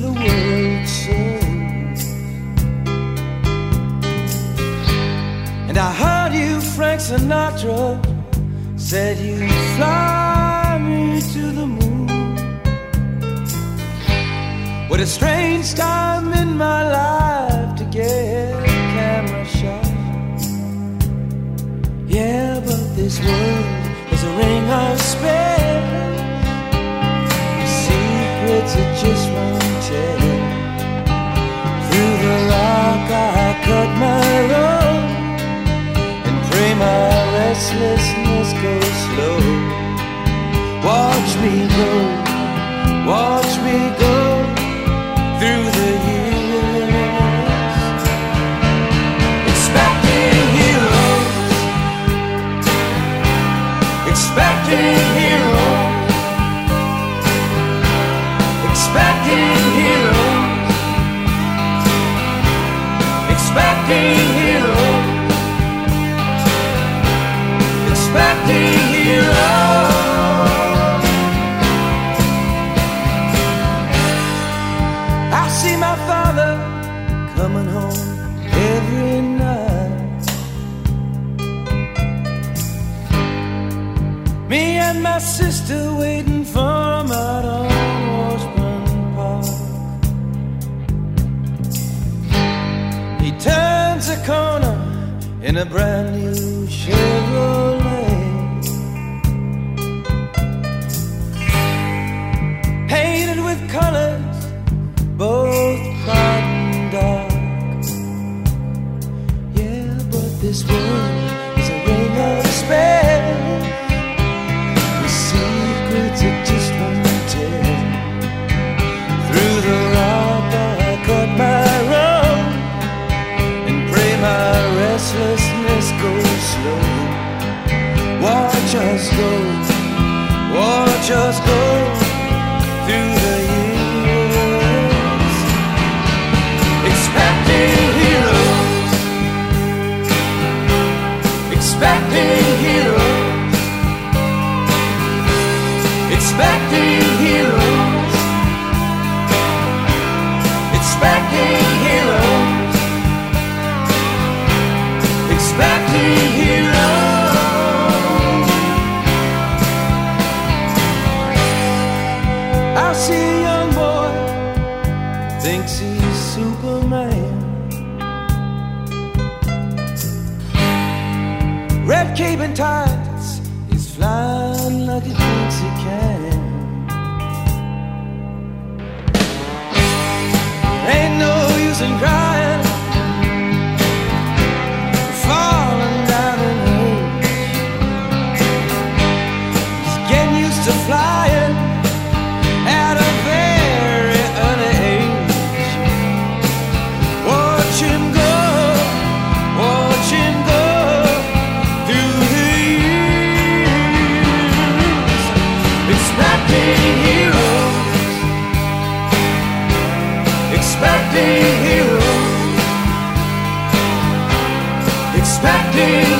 the world sings. And I heard you, Frank Sinatra, said you fly me to the moon. What a strange time in my life to get a camera shot. Yeah, but this world is a ring of space. Just. Through the I cut my and pray my restlessness slow. Watch me go, watch me go through the years. Expecting heroes, expecting expecting heroes, expecting heroes, expecting heroes. I see my father coming home every night. Me and my sister waiting for him out on turns a corner in a brand new Chevrolet. Painted with colors both bright and dark. Yeah, but this world us go Superman. Red cape and tights, he's flying like a thinks expecting